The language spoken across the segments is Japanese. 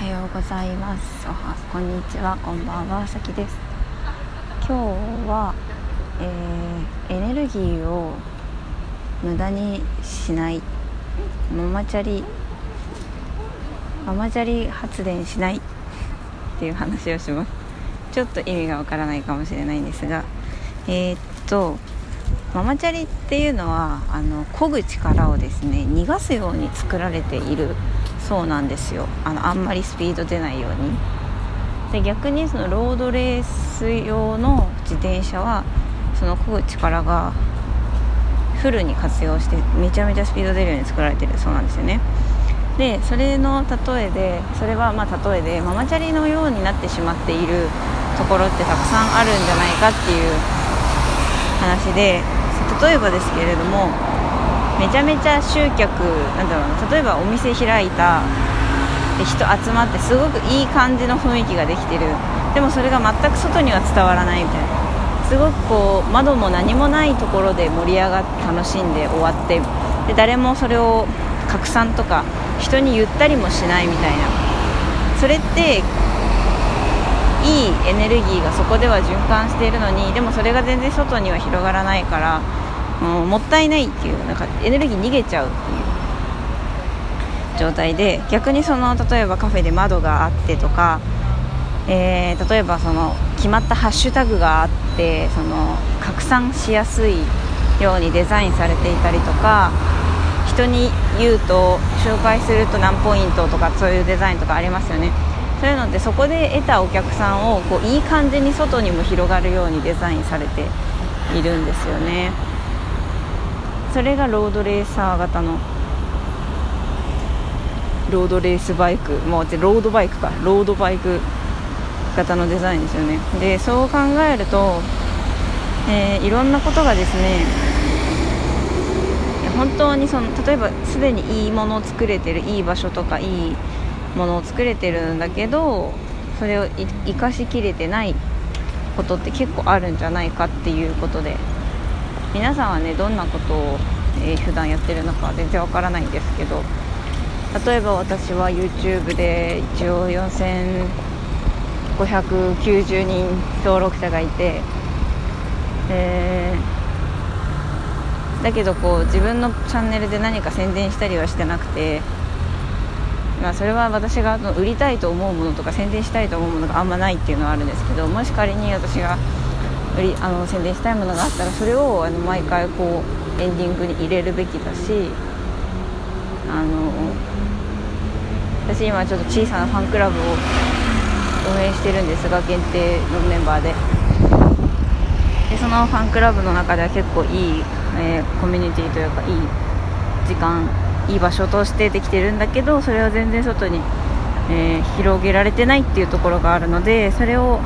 おはようございます。おはこんにちは。こんばんはさきです。今日は、えー、エネルギーを無駄にしない。ママチャリママチャリ発電しない。っていう話をします。ちょっと意味がわからないかもしれないんですが。えー、っとママチャリっていうのはあの漕ぐ力をですね逃がすように作られているそうなんですよ。あのあんまりスピード出ないように。で逆にそのロードレース用の自転車はその漕ぐ力がフルに活用してめちゃめちゃスピード出るように作られてる。そうなんですよね。でそれの例えでそれはまあ例えでママチャリのようになってしまっているところってたくさんあるんじゃないかっていう話で例えばですけれどもめちゃめちゃ集客なんだろうな例えばお店開いたで人集まってすごくいい感じの雰囲気ができてる。でもそれが全く外には伝わらないみたいな。すごくこう窓も何もないところで盛り上がって楽しんで終わってで誰もそれを拡散とか人に言ったりもしないみたいな。それっていいエネルギーがそこでは循環しているのにでもそれが全然外には広がらないからもうもったいないっていうなんかエネルギー逃げちゃうっていう状態で逆にその例えばカフェで窓があってとか、えー、例えばその決まったハッシュタグがあってその拡散しやすいようにデザインされていたりとか人に言うと紹介すると何ポイントとかそういうデザインとかありますよね。そういうのってそこで得たお客さんをこういい感じに外にも広がるようにデザインされているんですよね。それがロードレーサー型の。ロードレースバイク。もうロードバイクか。ロードバイク型のデザインですよね。でそう考えると、えー、いろんなことがですね本当にその例えばすでにいいものを作れてるいい場所とかいいものを作れてるんだけどそれを生かしきれてないことって結構あるんじゃないかっていうことで。皆さんはねどんなことを、えー、普段やってるのか全然わからないんですけど例えば私は YouTube で一応4590人登録者がいて、えー、だけどこう自分のチャンネルで何か宣伝したりはしてなくてまあ、それは私が売りたいと思うものとか宣伝したいと思うものがあんまないっていうのはあるんですけどもし仮に私が売りあの宣伝したいものがあったらそれをあの毎回こうエンディングに入れるべきだしあの私今ちょっと小さなファンクラブを運営してるんですが限定のメンバーで。でそのファンクラブの中では結構いい、えー、コミュニティというかいい時間いい場所としてできてるんだけどそれは全然外に、えー、広げられてないっていうところがあるのでそれを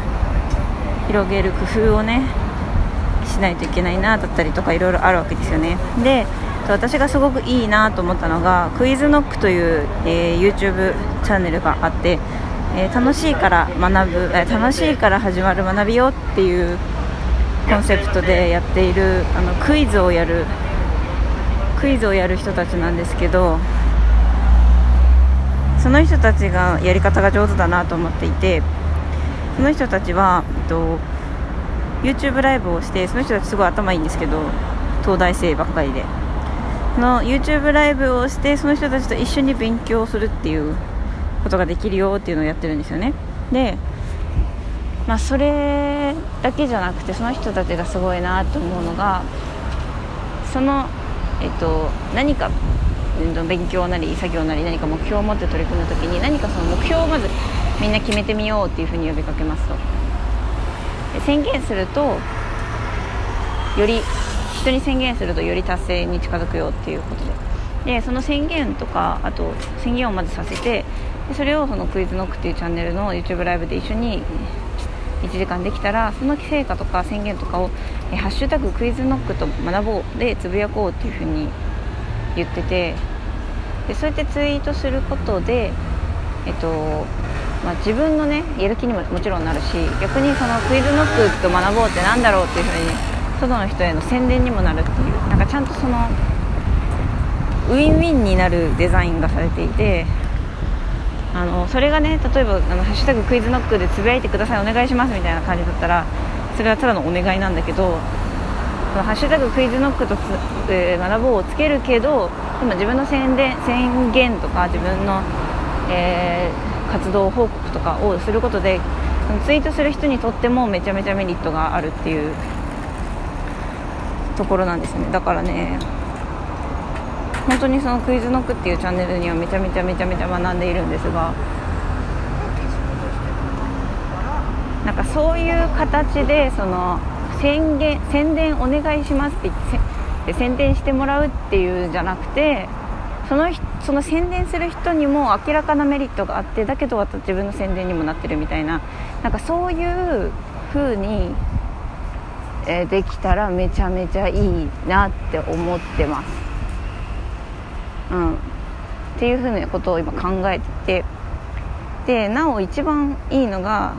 広げる工夫をねしないといけないなだったりとかいろいろあるわけですよね。で私がすごくいいなと思ったのがクイズノックという、えー、YouTube チャンネルがあって、えー、楽しいから学ぶ、えー、楽しいから始まる学びよっていうコンセプトでやっているあのクイズをやるクイズをやる人たちなんですけどその人たちがやり方が上手だなと思っていてその人たちは、えっと、YouTube ライブをしてその人たちすごい頭いいんですけど東大生ばっかりで。その YouTube ライブをしてその人たちと一緒に勉強するっていうことができるよっていうのをやってるんですよね。でまあそれだけじゃなくてその人たちがすごいなと思うのがそのえっと、何か勉強なり作業なり何か目標を持って取り組む時に何かその目標をまずみんな決めてみようっていうふうに呼びかけますと。宣言するとより人に宣言するとより達成に近づくよっていうことで。でその宣言とかあと宣言をまずさせてでそれをそのクイズノックっていうチャンネルの YouTube ライブで一緒に1時間できたらその成果とか宣言とかを「えハッシュタグクイズノックと学ぼう」でつぶやこうっていうふうに言っててでそうやってツイートすることで、えっとまあ、自分のねやる気にももちろんなるし逆にそのクイズノックと学ぼうってなんだろうっていうふうに外の人への宣伝にもなるっていうなんかちゃんとそのウィンウィンになるデザインがされていてあのそれがね例えばあの「ハッシュタグクイズノック」でつぶやいてくださいお願いしますみたいな感じだったらそれはただのお願いなんだけど「ハッシュタグクイズノックとつ、えー、学ぼう」をつけるけど今自分の宣伝宣言とか自分の、えー、活動報告とかをすることでツイートする人にとってもめちゃめちゃメリットがあるっていうところなんですね。だからね本当にそのクイズノックっていうチャンネルにはめちゃめちゃめちゃめちゃ学んでいるんですがなんかそういう形でその宣言宣伝お願いしますって言って宣伝してもらうっていうんじゃなくてそのその宣伝する人にも明らかなメリットがあってだけど自分の宣伝にもなってるみたいななんかそういう風に、えー、できたらめちゃめちゃいいなって思ってます。うん、っていう風なことを今考えてて。でなお一番いいのが、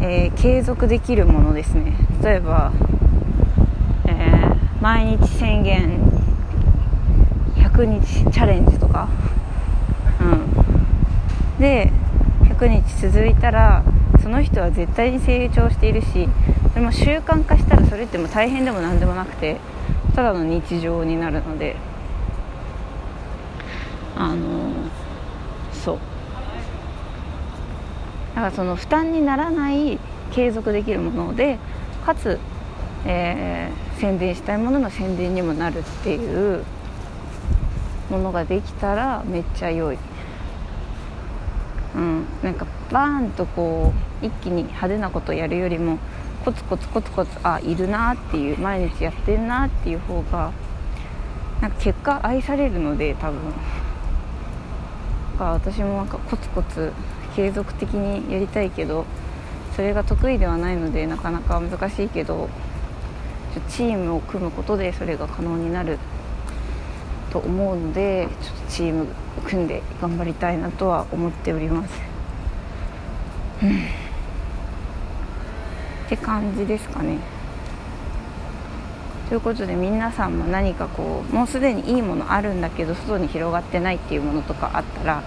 えー、継続できるものですね。例えば、えー、毎日宣言100日チャレンジとか、うん、で100日続いたらその人は絶対に成長しているしでも習慣化したらそれっても大変でも何でもなくてただの日常になるので。あのそう。だからその負担にならない継続できるものでかつ、えー、宣伝したいものの宣伝にもなるっていうものができたらめっちゃ良い、うん、なんかバーンとこう一気に派手なことやるよりもコツコツコツコツあいるなっていう毎日やってるなっていう方がなんか結果愛されるので多分。私もなんかコツコツ継続的にやりたいけどそれが得意ではないのでなかなか難しいけどチームを組むことでそれが可能になる。と思うのでちょっとチーム組んで頑張りたいなとは思っております。って感じですかね。ということで皆さんも何かこうもうすでにいいものあるんだけど外に広がってないっていうものとかあったら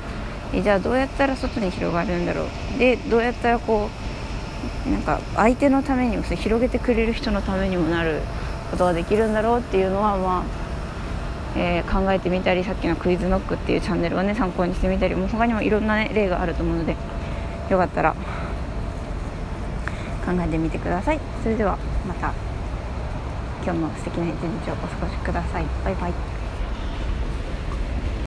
えじゃあどうやったら外に広がるんだろうでどうやったらこうなんか相手のためにも広げてくれる人のためにもなることができるんだろうっていうのはまあえー、考えてみたりさっきのクイズノックっていうチャンネルをね参考にしてみたりもう他にもいろんな、ね、例があると思うのでよかったら考えてみてください。それではまた今日も素敵な一日をお過ごしください。バイバイ。